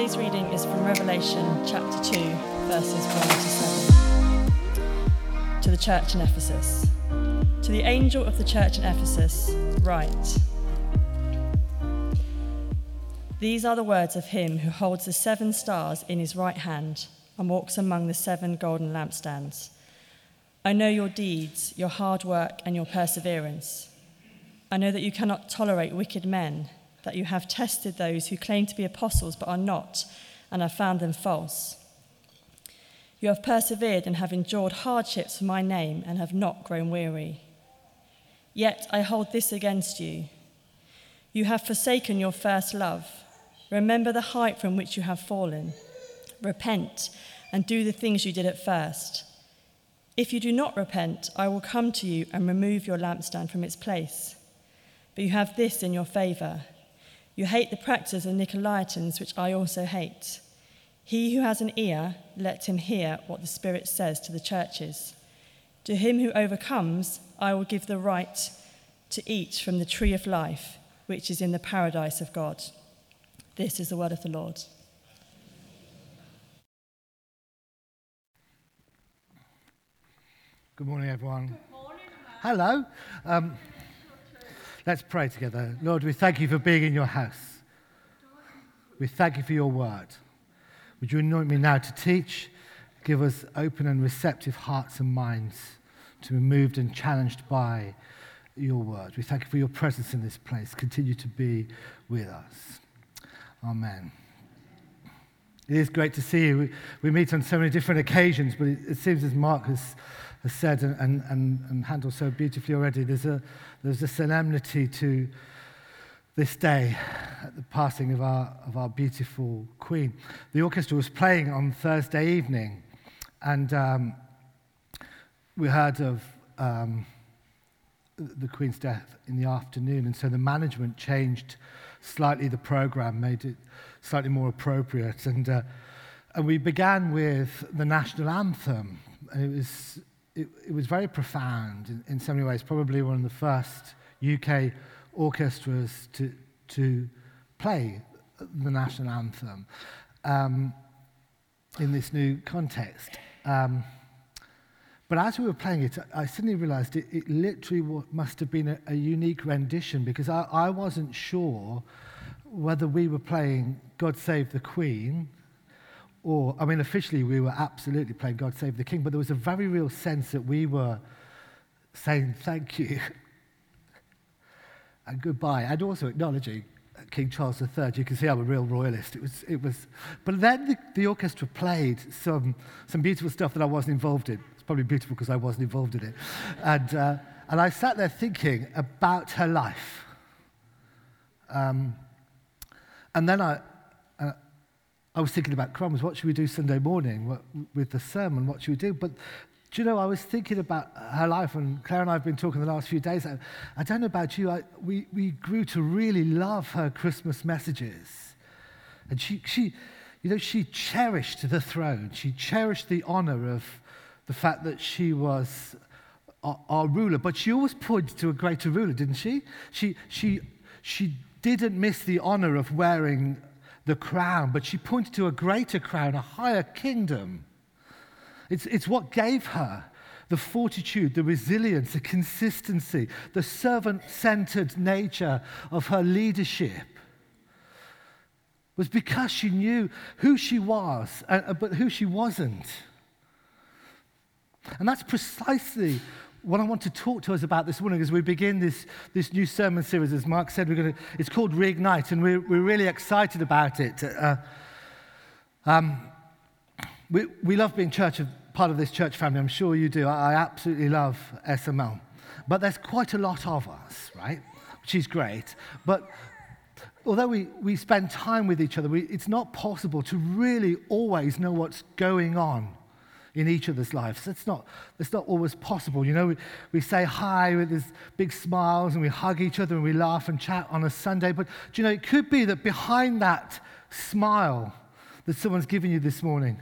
Today's reading is from Revelation chapter 2, verses 1 to 7. To the church in Ephesus. To the angel of the church in Ephesus, write These are the words of him who holds the seven stars in his right hand and walks among the seven golden lampstands. I know your deeds, your hard work, and your perseverance. I know that you cannot tolerate wicked men, that you have tested those who claim to be apostles but are not, and have found them false. You have persevered and have endured hardships for my name and have not grown weary. Yet I hold this against you. You have forsaken your first love. Remember the height from which you have fallen. Repent and do the things you did at first. If you do not repent, I will come to you and remove your lampstand from its place. But you have this in your favor. You hate the practice of Nicolaitans, which I also hate. He who has an ear, let him hear what the Spirit says to the churches. To him who overcomes, I will give the right to eat from the tree of life, which is in the paradise of God. This is the word of the Lord. Good morning, everyone. Good morning, Hello. Um, let's pray together. Lord, we thank you for being in your house. We thank you for your word. Would you anoint me now to teach? Give us open and receptive hearts and minds to be moved and challenged by your word. We thank you for your presence in this place. Continue to be with us. Amen. It is great to see you. We, meet on so many different occasions, but it, it seems as Mark has has said and, and, and handled so beautifully already, there's a, there's a solemnity to this day at the passing of our, of our beautiful Queen. The orchestra was playing on Thursday evening, and um, we heard of um, the Queen's death in the afternoon, and so the management changed slightly the program, made it slightly more appropriate. And, uh, and we began with the national anthem. And it was it, it was very profound in, in so many ways, probably one of the first UK orchestras to, to play the national anthem um, in this new context. Um, but as we were playing it, I suddenly realized it, it literally must have been a, a unique rendition because I, I wasn't sure whether we were playing God Save the Queen or, I mean, officially we were absolutely playing God Save the King, but there was a very real sense that we were saying thank you and goodbye, and also acknowledging King Charles III. You can see I'm a real royalist. It was, it was, but then the, the orchestra played some, some beautiful stuff that I wasn't involved in. It's probably beautiful because I wasn't involved in it. And, uh, and I sat there thinking about her life. Um, and then I, I was thinking about crumbs. What should we do Sunday morning with the sermon? What should we do? But do you know, I was thinking about her life, and Claire and I have been talking the last few days. I, I don't know about you, I, we, we grew to really love her Christmas messages. And she, she, you know, she cherished the throne. She cherished the honor of the fact that she was our, our ruler. But she always pointed to a greater ruler, didn't she? She, she, she didn't miss the honor of wearing the crown, but she pointed to a greater crown, a higher kingdom. It's, it's what gave her the fortitude, the resilience, the consistency, the servant centered nature of her leadership was because she knew who she was, uh, but who she wasn't. And that's precisely what I want to talk to us about this morning as we begin this, this new sermon series, as Mark said, we're going to, it's called Reignite, and we're, we're really excited about it. Uh, um, we, we love being church of, part of this church family. I'm sure you do. I, I absolutely love SML. But there's quite a lot of us, right? Which is great. But although we, we spend time with each other, we, it's not possible to really always know what's going on in each other's lives. It's not, that's not always possible. You know, we, we say hi with these big smiles and we hug each other and we laugh and chat on a Sunday. But do you know, it could be that behind that smile that someone's given you this morning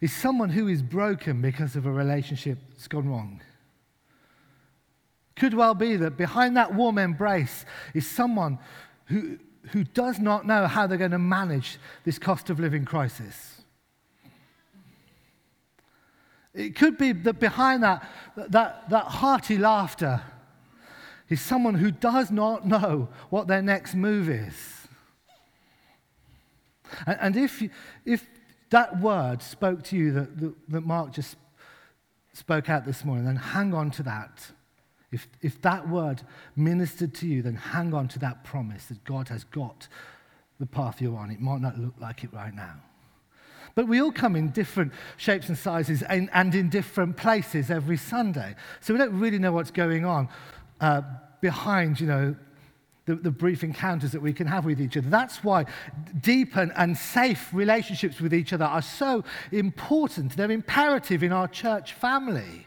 is someone who is broken because of a relationship that's gone wrong. Could well be that behind that warm embrace is someone who, who does not know how they're going to manage this cost of living crisis. It could be that behind that, that, that hearty laughter is someone who does not know what their next move is. And, and if, if that word spoke to you that, that, that Mark just spoke out this morning, then hang on to that. If, if that word ministered to you, then hang on to that promise that God has got the path you're on. It might not look like it right now. But we all come in different shapes and sizes and, and in different places every Sunday. So we don't really know what's going on uh, behind, you know, the, the, brief encounters that we can have with each other. That's why deep and, and safe relationships with each other are so important. They're imperative in our church family.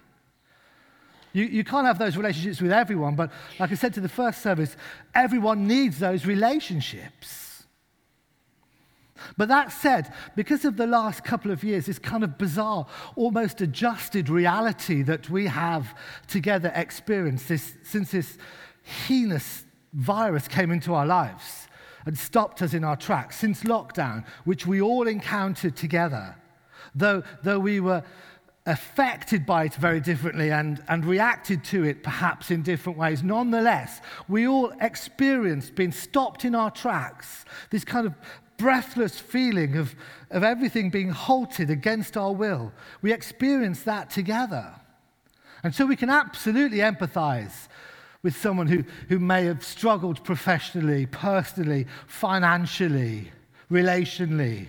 You, you can't have those relationships with everyone, but like I said to the first service, everyone needs those relationships. But that said, because of the last couple of years, this kind of bizarre, almost adjusted reality that we have together experienced this, since this heinous virus came into our lives and stopped us in our tracks, since lockdown, which we all encountered together, though, though we were affected by it very differently and, and reacted to it perhaps in different ways. Nonetheless, we all experienced being stopped in our tracks, this kind of breathless feeling of, of everything being halted against our will. We experience that together. And so we can absolutely empathize with someone who, who may have struggled professionally, personally, financially, relationally,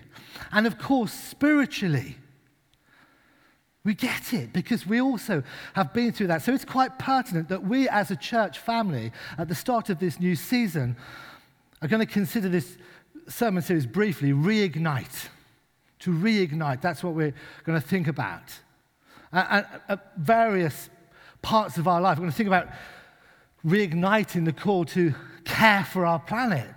and of course, spiritually. We get it because we also have been through that. So it's quite pertinent that we, as a church family, at the start of this new season, are going to consider this sermon series briefly reignite. To reignite, that's what we're going to think about. At various parts of our life, we're going to think about reigniting the call to care for our planet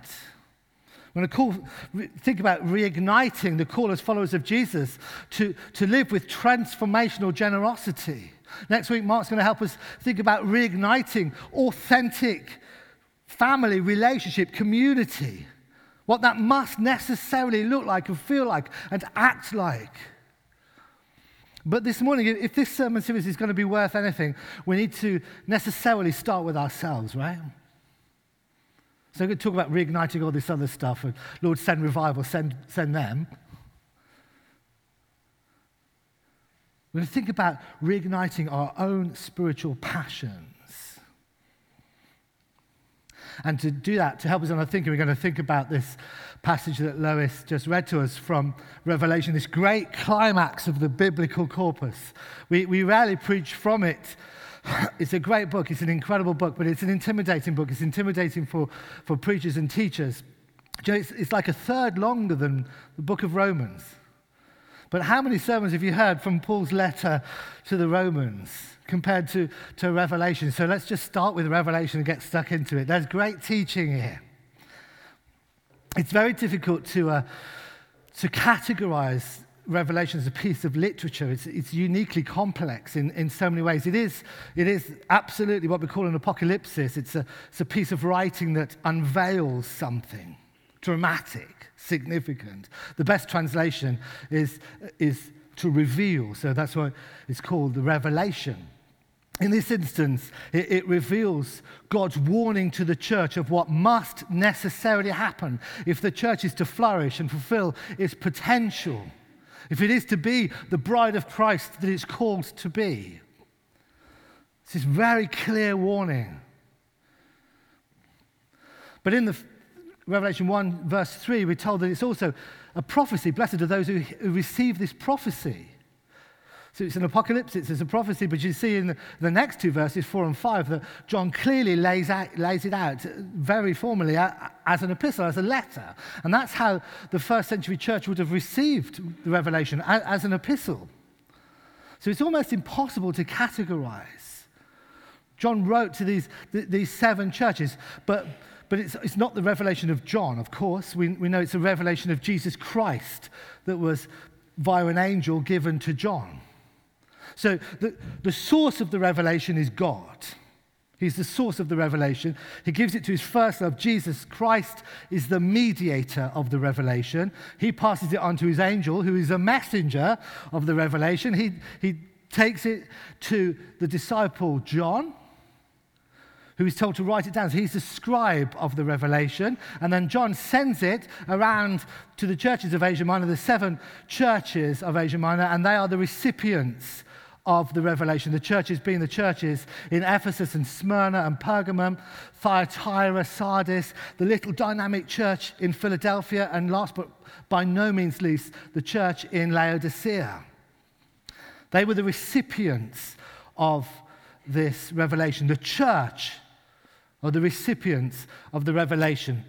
we're going to call, think about reigniting the call as followers of Jesus to, to live with transformational generosity. Next week, Mark's going to help us think about reigniting authentic family, relationship, community. What that must necessarily look like and feel like and act like. But this morning, if this sermon series is going to be worth anything, we need to necessarily start with ourselves, right? So going to talk about reigniting all this other stuff and Lord, send revival, send, send them. We're going to think about reigniting our own spiritual passions. And to do that, to help us on our thinking, we're going to think about this passage that Lois just read to us from Revelation, this great climax of the biblical corpus. We, we rarely preach from it it's a great book. It's an incredible book, but it's an intimidating book. It's intimidating for, for preachers and teachers. It's, it's like a third longer than the book of Romans. But how many sermons have you heard from Paul's letter to the Romans compared to, to Revelation? So let's just start with Revelation and get stuck into it. There's great teaching here. It's very difficult to, uh, to categorize Revelation as a piece of literature. It's, it's uniquely complex in, in so many ways. It is, it is absolutely what we call an apocalypse. It's a, it's a piece of writing that unveils something dramatic, significant. The best translation is, is to reveal, so that's why it's called the revelation. In this instance, it, it, reveals God's warning to the church of what must necessarily happen if the church is to flourish and fulfill its potential if it is to be the bride of Christ that it's called to be. This is very clear warning. But in the Revelation 1, verse 3, we're told that it's also a prophecy. Blessed are those who, who receive this prophecy. So it's an apocalypse, it's a prophecy, but you see in the, next two verses, 4 and 5, that John clearly lays, out, lays it out very formally as an epistle, as a letter. And that's how the first century church would have received the revelation, as an epistle. So it's almost impossible to categorize. John wrote to these, these seven churches, but, but it's, it's not the revelation of John, of course. We, we know it's a revelation of Jesus Christ that was via an angel given to John. So the, the source of the revelation is God. He's the source of the revelation. He gives it to his first love. Jesus Christ is the mediator of the revelation. He passes it on to his angel, who is a messenger of the revelation. He, he takes it to the disciple John, who is told to write it down. So he's the scribe of the revelation. And then John sends it around to the churches of Asia Minor, the seven churches of Asia Minor, and they are the recipients of the revelation. The churches being the churches in Ephesus and Smyrna and Pergamum, Thyatira, Sardis, the little dynamic church in Philadelphia, and last but by no means least, the church in Laodicea. They were the recipients of this revelation. The church or the recipients of the revelation.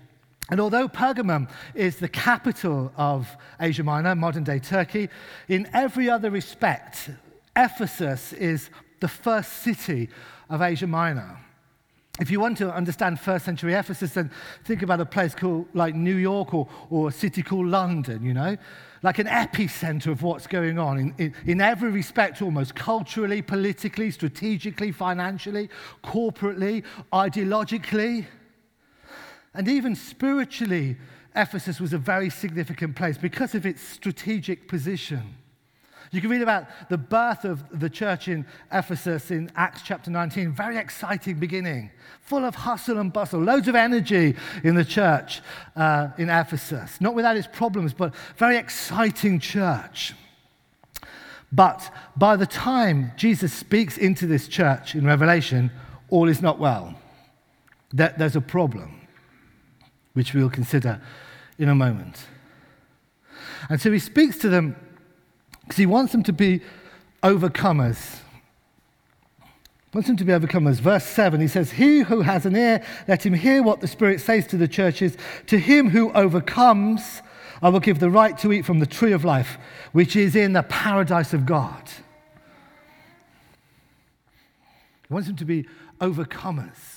And although Pergamum is the capital of Asia Minor, modern day Turkey, in every other respect, Ephesus is the first city of Asia Minor. If you want to understand first century Ephesus, then think about a place called like New York or, or a city called London, you know, like an epicenter of what's going on in, in, in every respect, almost culturally, politically, strategically, financially, corporately, ideologically, and even spiritually. Ephesus was a very significant place because of its strategic position. You can read about the birth of the church in Ephesus in Acts chapter 19. Very exciting beginning, full of hustle and bustle, loads of energy in the church uh, in Ephesus. Not without its problems, but very exciting church. But by the time Jesus speaks into this church in Revelation, all is not well. There's a problem, which we will consider in a moment. And so he speaks to them because he wants them to be overcomers. Wants them to be overcomers. Verse 7, he says, He who has an ear, let him hear what the Spirit says to the churches. To him who overcomes, I will give the right to eat from the tree of life, which is in the paradise of God. He wants them to be overcomers.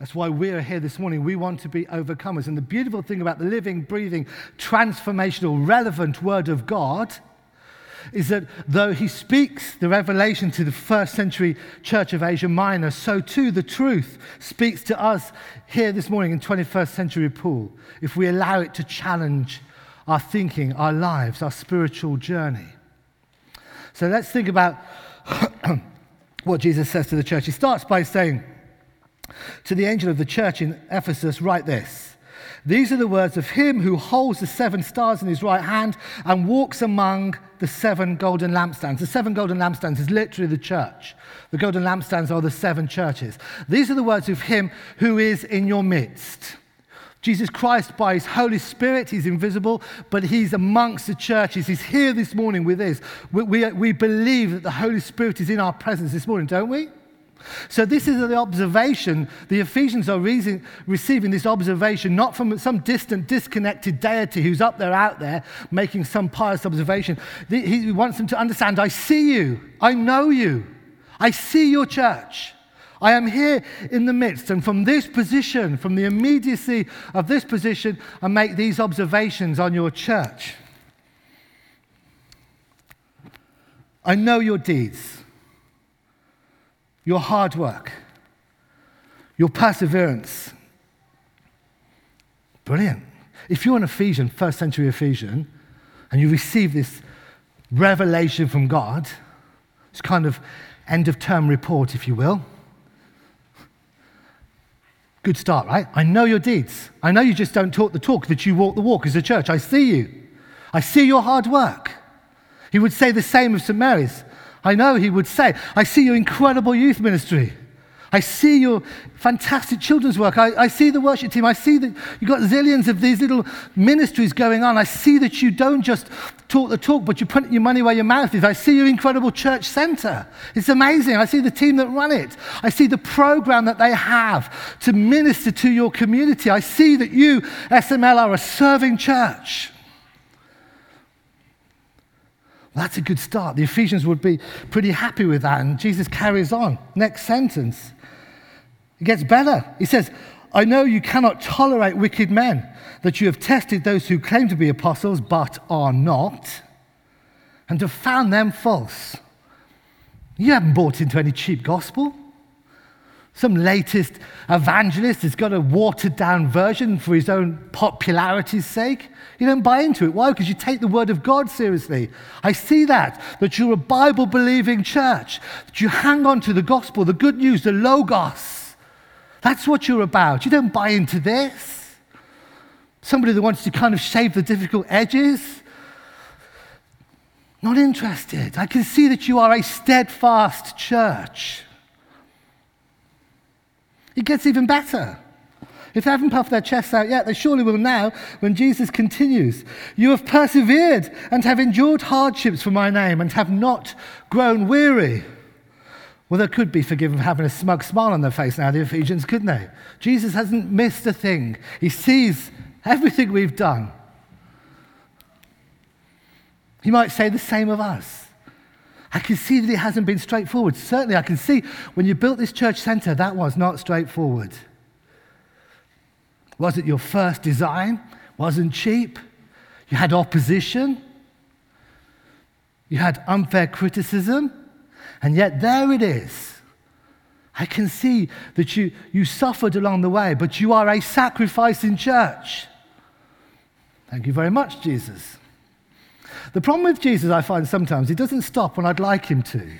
That's why we're here this morning. We want to be overcomers. And the beautiful thing about the living, breathing, transformational, relevant Word of God is that though He speaks the revelation to the first century church of Asia Minor, so too the truth speaks to us here this morning in 21st century Poole, if we allow it to challenge our thinking, our lives, our spiritual journey. So let's think about what Jesus says to the church. He starts by saying, to the angel of the church in Ephesus, write this. These are the words of him who holds the seven stars in his right hand and walks among the seven golden lampstands. The seven golden lampstands is literally the church. The golden lampstands are the seven churches. These are the words of him who is in your midst. Jesus Christ, by his Holy Spirit, he's invisible, but he's amongst the churches. He's here this morning with us. We, we, we believe that the Holy Spirit is in our presence this morning, don't we? So, this is the observation. The Ephesians are re- receiving this observation not from some distant, disconnected deity who's up there, out there, making some pious observation. He wants them to understand I see you, I know you, I see your church. I am here in the midst, and from this position, from the immediacy of this position, I make these observations on your church. I know your deeds your hard work, your perseverance. Brilliant. If you're an Ephesian, first century Ephesian, and you receive this revelation from God, it's kind of end of term report, if you will. Good start, right? I know your deeds. I know you just don't talk the talk, that you walk the walk as a church. I see you. I see your hard work. He would say the same of St. Mary's. I know he would say, I see your incredible youth ministry. I see your fantastic children's work. I, I, see the worship team. I see that you've got zillions of these little ministries going on. I see that you don't just talk the talk, but you put your money where your mouth is. I see your incredible church center. It's amazing. I see the team that run it. I see the program that they have to minister to your community. I see that you, SML, are a serving church. Well, that's a good start. The Ephesians would be pretty happy with that. And Jesus carries on. Next sentence. It gets better. He says, I know you cannot tolerate wicked men, that you have tested those who claim to be apostles but are not, and have found them false. You haven't bought into any cheap gospel. Some latest evangelist has got a watered down version for his own popularity's sake. You don't buy into it. Why? Because you take the word of God seriously. I see that, that you're a Bible believing church, that you hang on to the gospel, the good news, the Logos. That's what you're about. You don't buy into this. Somebody that wants to kind of shave the difficult edges. Not interested. I can see that you are a steadfast church. It gets even better. If they haven't puffed their chests out yet, they surely will now when Jesus continues. You have persevered and have endured hardships for my name and have not grown weary. Well, they could be forgiven for having a smug smile on their face now, the Ephesians, couldn't they? Jesus hasn't missed a thing. He sees everything we've done. He might say the same of us. I can see that it hasn't been straightforward. Certainly, I can see when you built this church center, that was not straightforward. Was it your first design? Wasn't cheap? You had opposition? You had unfair criticism? And yet, there it is. I can see that you, you suffered along the way, but you are a sacrificing church. Thank you very much, Jesus. The problem with Jesus, I find sometimes, he doesn't stop when I'd like him to.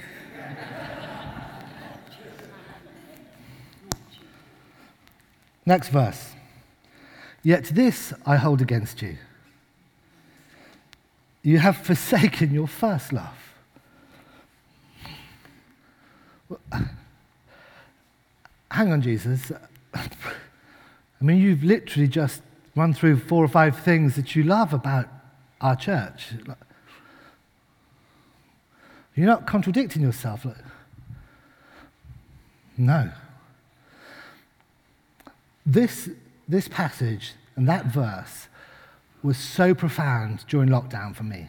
Next verse. Yet this I hold against you. You have forsaken your first love. Hang on, Jesus. I mean, you've literally just run through four or five things that you love about our church. You're not contradicting yourself. No. This, this passage and that verse was so profound during lockdown for me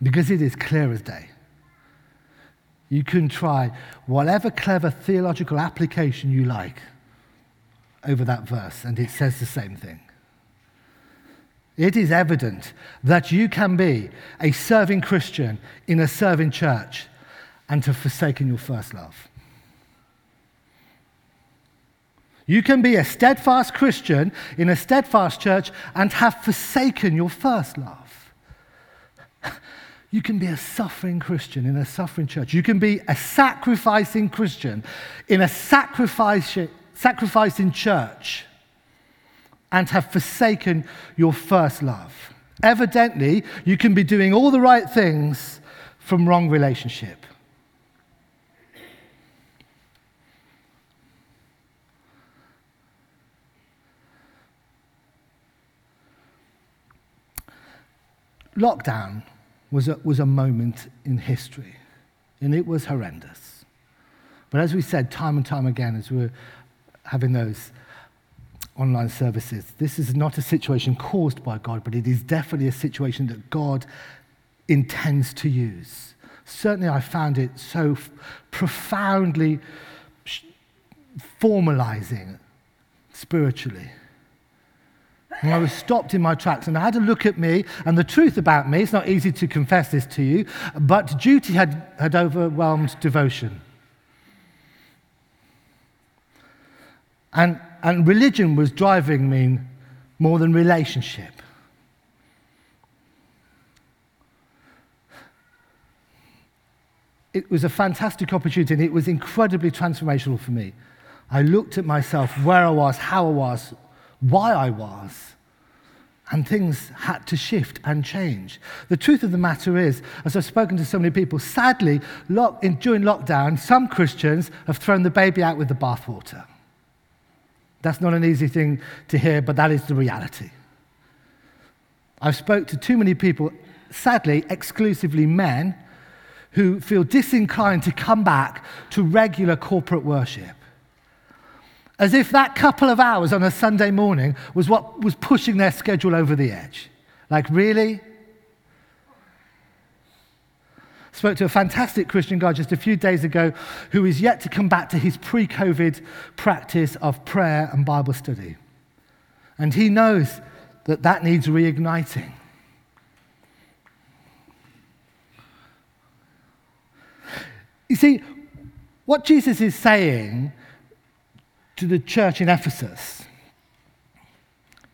because it is clear as day. You can try whatever clever theological application you like over that verse, and it says the same thing. It is evident that you can be a serving Christian in a serving church and have forsaken your first love. You can be a steadfast Christian in a steadfast church and have forsaken your first love. You can be a suffering Christian in a suffering church. You can be a sacrificing Christian in a sacrificing church and have forsaken your first love. Evidently, you can be doing all the right things from wrong relationship. Lockdown was a, was a moment in history, and it was horrendous. But as we said time and time again, as we were having those online services. This is not a situation caused by God, but it is definitely a situation that God intends to use. Certainly, I found it so f- profoundly formalizing spiritually. And I was stopped in my tracks and I had to look at me. And the truth about me, it's not easy to confess this to you, but duty had, had overwhelmed devotion. And and religion was driving me more than relationship. It was a fantastic opportunity and it was incredibly transformational for me. I looked at myself, where I was, how I was, why I was, and things had to shift and change. The truth of the matter is, as I've spoken to so many people, sadly, lock, in, during lockdown, some Christians have thrown the baby out with the bathwater. That's not an easy thing to hear, but that is the reality. I've spoke to too many people, sadly, exclusively men, who feel disinclined to come back to regular corporate worship. As if that couple of hours on a Sunday morning was what was pushing their schedule over the edge. Like, really? Spoke to a fantastic Christian guy just a few days ago who is yet to come back to his pre COVID practice of prayer and Bible study. And he knows that that needs reigniting. You see, what Jesus is saying to the church in Ephesus.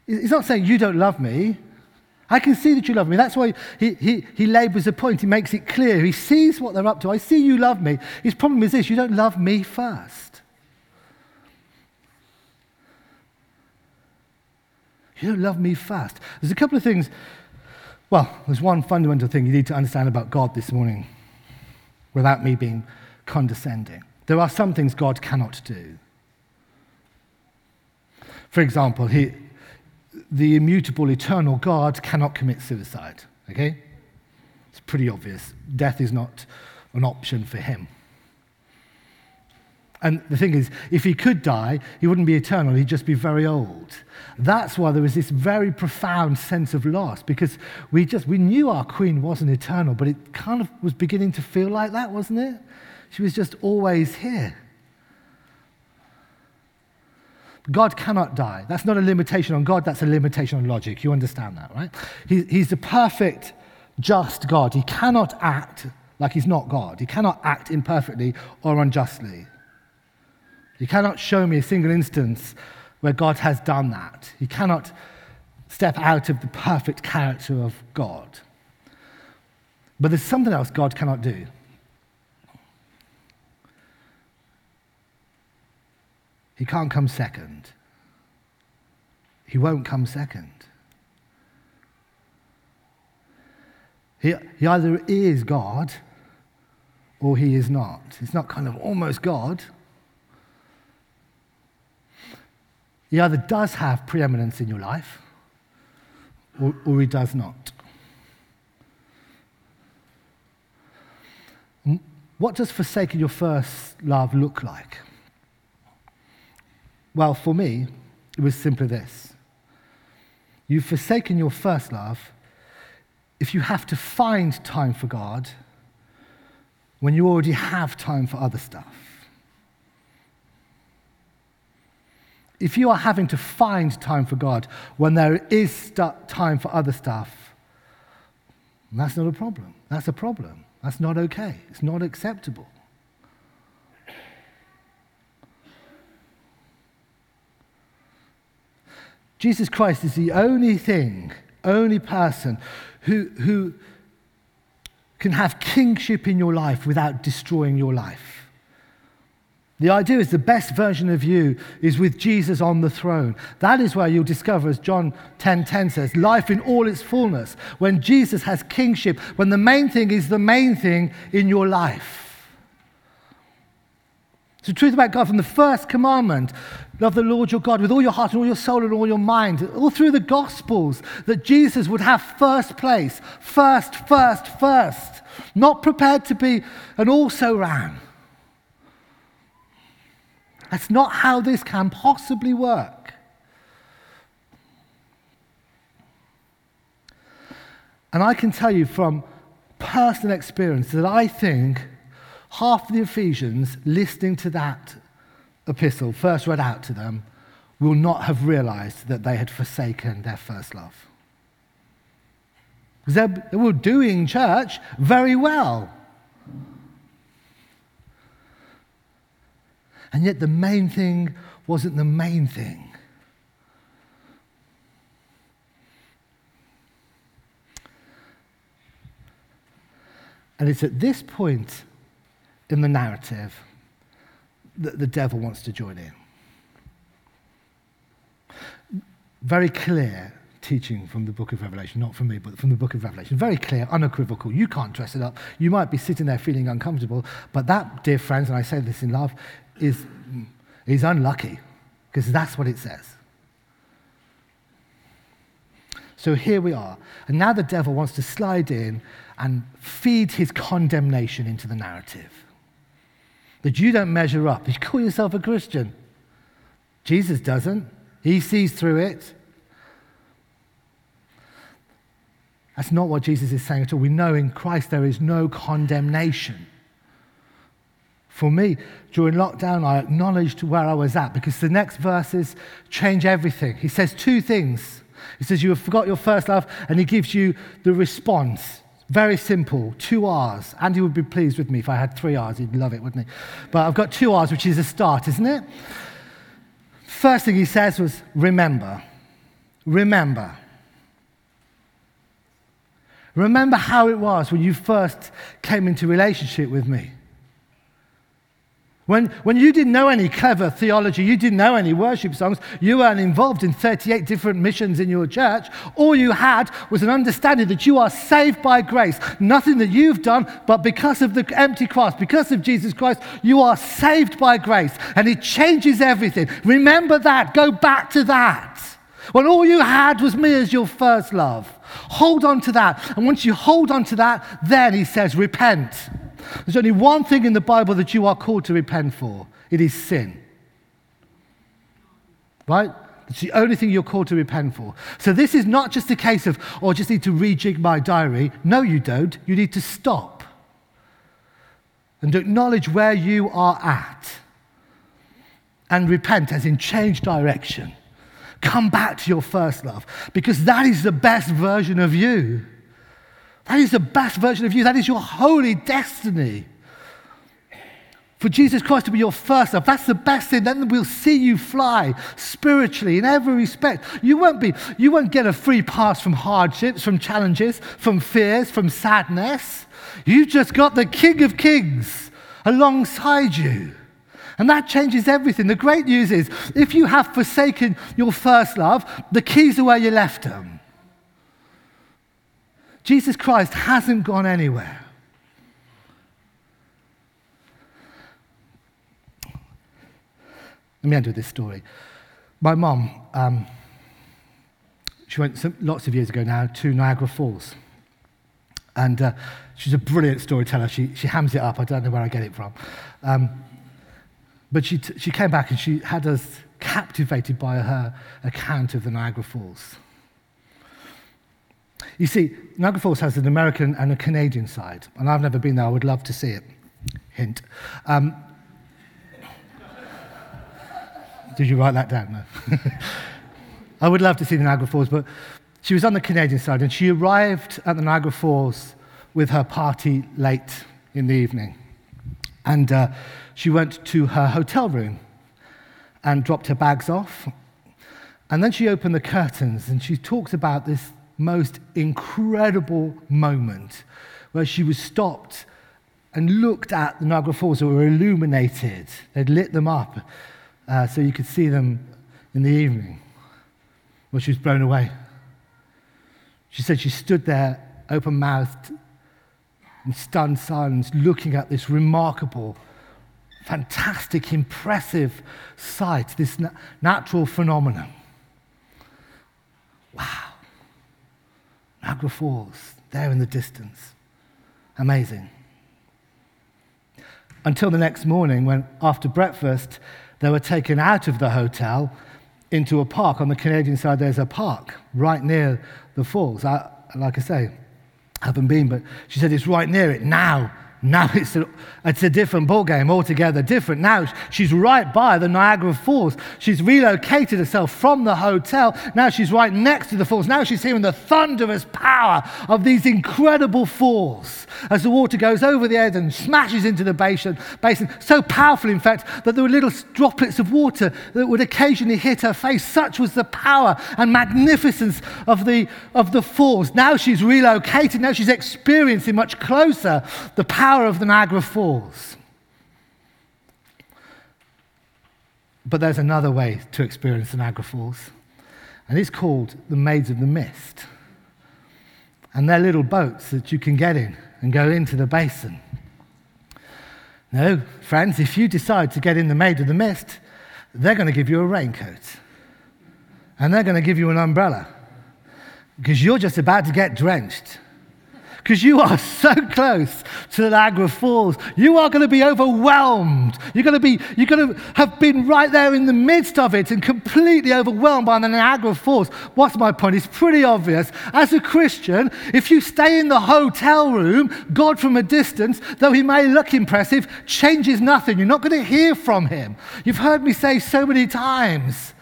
He's not saying, You don't love me. I can see that you love me. That's why he, he, he labors the point. He makes it clear. He sees what they're up to. I see you love me. His problem is this you don't love me first. You don't love me first. There's a couple of things. Well, there's one fundamental thing you need to understand about God this morning without me being condescending. There are some things God cannot do. For example, he, the immutable, eternal God cannot commit suicide. Okay? It's pretty obvious. Death is not an option for him. And the thing is, if he could die, he wouldn't be eternal, he'd just be very old. That's why there was this very profound sense of loss, because we just we knew our queen wasn't eternal, but it kind of was beginning to feel like that, wasn't it? She was just always here. God cannot die. That's not a limitation on God, that's a limitation on logic. You understand that, right? He, he's the perfect, just God. He cannot act like he's not God. He cannot act imperfectly or unjustly. He cannot show me a single instance where God has done that. He cannot step out of the perfect character of God. But there's something else God cannot do. He can't come second. He won't come second. He, he either is God or he is not. He's not kind of almost God. He either does have preeminence in your life or, or he does not. What does forsaking your first love look like? Well, for me, it was simply this You've forsaken your first love if you have to find time for God when you already have time for other stuff. If you are having to find time for God when there is time for other stuff, that's not a problem. That's a problem. That's not okay. It's not acceptable. Jesus Christ is the only thing, only person who, who can have kingship in your life without destroying your life. The idea is the best version of you is with Jesus on the throne. That is where you'll discover, as John 10:10 10, 10 says, life in all its fullness. When Jesus has kingship, when the main thing is the main thing in your life. It's the truth about God from the first commandment love the Lord your God with all your heart and all your soul and all your mind, all through the Gospels, that Jesus would have first place, first, first, first, not prepared to be an also ran. That's not how this can possibly work. And I can tell you from personal experience that I think half the Ephesians listening to that epistle, first read out to them, will not have realized that they had forsaken their first love. Because they were doing church very well. And yet the main thing wasn't the main thing. And it's at this point in the narrative that the devil wants to join in. Very clear teaching from the book of Revelation, not from me, but from the book of Revelation. Very clear, unequivocal. You can't dress it up. You might be sitting there feeling uncomfortable, but that, dear friends, and I say this in love, is, is unlucky because that's what it says. So here we are. And now the devil wants to slide in and feed his condemnation into the narrative that you don't measure up. You call yourself a Christian. Jesus doesn't. He sees through it. That's not what Jesus is saying at all. We know in Christ there is no condemnation. For me, during lockdown, I acknowledged where I was at because the next verses change everything. He says two things. He says, You have forgot your first love, and he gives you the response. Very simple, two R's. Andy would be pleased with me if I had three R's. He'd love it, wouldn't he? But I've got two R's, which is a start, isn't it? first thing he says was, Remember. Remember. Remember how it was when you first came into relationship with me. When, when you didn't know any clever theology, you didn't know any worship songs, you weren't involved in 38 different missions in your church, all you had was an understanding that you are saved by grace. Nothing that you've done, but because of the empty cross, because of Jesus Christ, you are saved by grace. And it changes everything. Remember that. Go back to that. When all you had was me as your first love. Hold on to that. And once you hold on to that, then he says, repent. There's only one thing in the Bible that you are called to repent for it is sin. Right? It's the only thing you're called to repent for. So this is not just a case of, oh, I just need to rejig my diary. No, you don't. You need to stop and acknowledge where you are at and repent, as in change direction. Come back to your first love because that is the best version of you. That is the best version of you. That is your holy destiny. For Jesus Christ to be your first love, that's the best thing. Then we'll see you fly spiritually in every respect. You won't be, you won't get a free pass from hardships, from challenges, from fears, from sadness. You've just got the King of Kings alongside you. And that changes everything. The great news is if you have forsaken your first love, the keys are where you left them. Jesus Christ hasn't gone anywhere. Let me end with this story. My mom, um, she went some, lots of years ago now to Niagara Falls. And uh, she's a brilliant storyteller. She, she hams it up. I don't know where I get it from. Um, but she, t- she came back and she had us captivated by her account of the Niagara Falls. You see, Niagara Falls has an American and a Canadian side, and I've never been there. I would love to see it. Hint. Um, did you write that down? No. I would love to see the Niagara Falls, but she was on the Canadian side, and she arrived at the Niagara Falls with her party late in the evening. And uh, she went to her hotel room and dropped her bags off. And then she opened the curtains and she talks about this most incredible moment where she was stopped and looked at the Niagara Falls that were illuminated. They'd lit them up uh, so you could see them in the evening. Well, she was blown away. She said she stood there, open mouthed, in stunned silence, looking at this remarkable, fantastic, impressive sight, this na- natural phenomenon. Wow. Niagara Falls, there in the distance. Amazing. Until the next morning, when after breakfast, they were taken out of the hotel into a park. On the Canadian side, there's a park right near the falls. I, like I say, haven't been, but she said it's right near it now. Now it's a, it's a different ballgame altogether, different. Now she's right by the Niagara Falls. She's relocated herself from the hotel. Now she's right next to the falls. Now she's hearing the thunderous power of these incredible falls as the water goes over the edge and smashes into the basin. basin. So powerful, in fact, that there were little droplets of water that would occasionally hit her face. Such was the power and magnificence of the, of the falls. Now she's relocated. Now she's experiencing much closer the power power of the Niagara Falls. But there's another way to experience the Niagara Falls, and it's called the Maids of the Mist. And they're little boats that you can get in and go into the basin. No, friends, if you decide to get in the Maid of the Mist, they're going to give you a raincoat. And they're going to give you an umbrella because you're just about to get drenched because you are so close to Niagara Falls. You are going to be overwhelmed. You're going to be, you're going to have been right there in the midst of it and completely overwhelmed by the Niagara Falls. What's my point? It's pretty obvious. As a Christian, if you stay in the hotel room, God from a distance, though he may look impressive, changes nothing. You're not going to hear from him. You've heard me say so many times.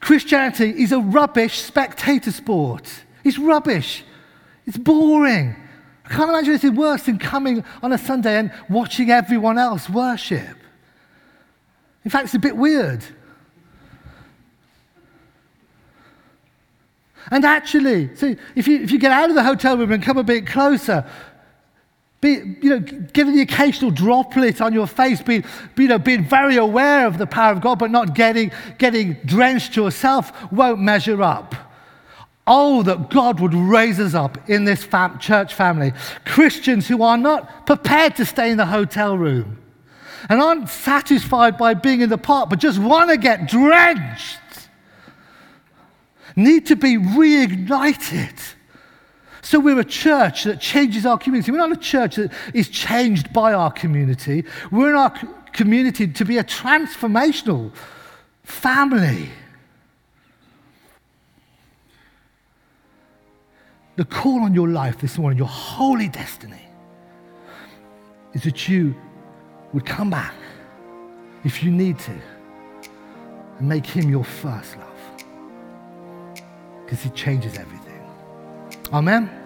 Christianity is a rubbish spectator sport. It's rubbish. It's boring. I can't imagine anything worse than coming on a Sunday and watching everyone else worship. In fact, it's a bit weird. And actually, see, if you, if you get out of the hotel room and come a bit closer, be, you know, giving the occasional droplet on your face, being, you know, being very aware of the power of God, but not getting, getting drenched yourself won't measure up. Oh, that God would raise us up in this fam- church family. Christians who are not prepared to stay in the hotel room and aren't satisfied by being in the park, but just want to get drenched, need to be reignited. So we're a church that changes our community. We're not a church that is changed by our community. We're in our community to be a transformational family. The call on your life this morning, your holy destiny, is that you would come back if you need to and make him your first love because he changes everything. Amen.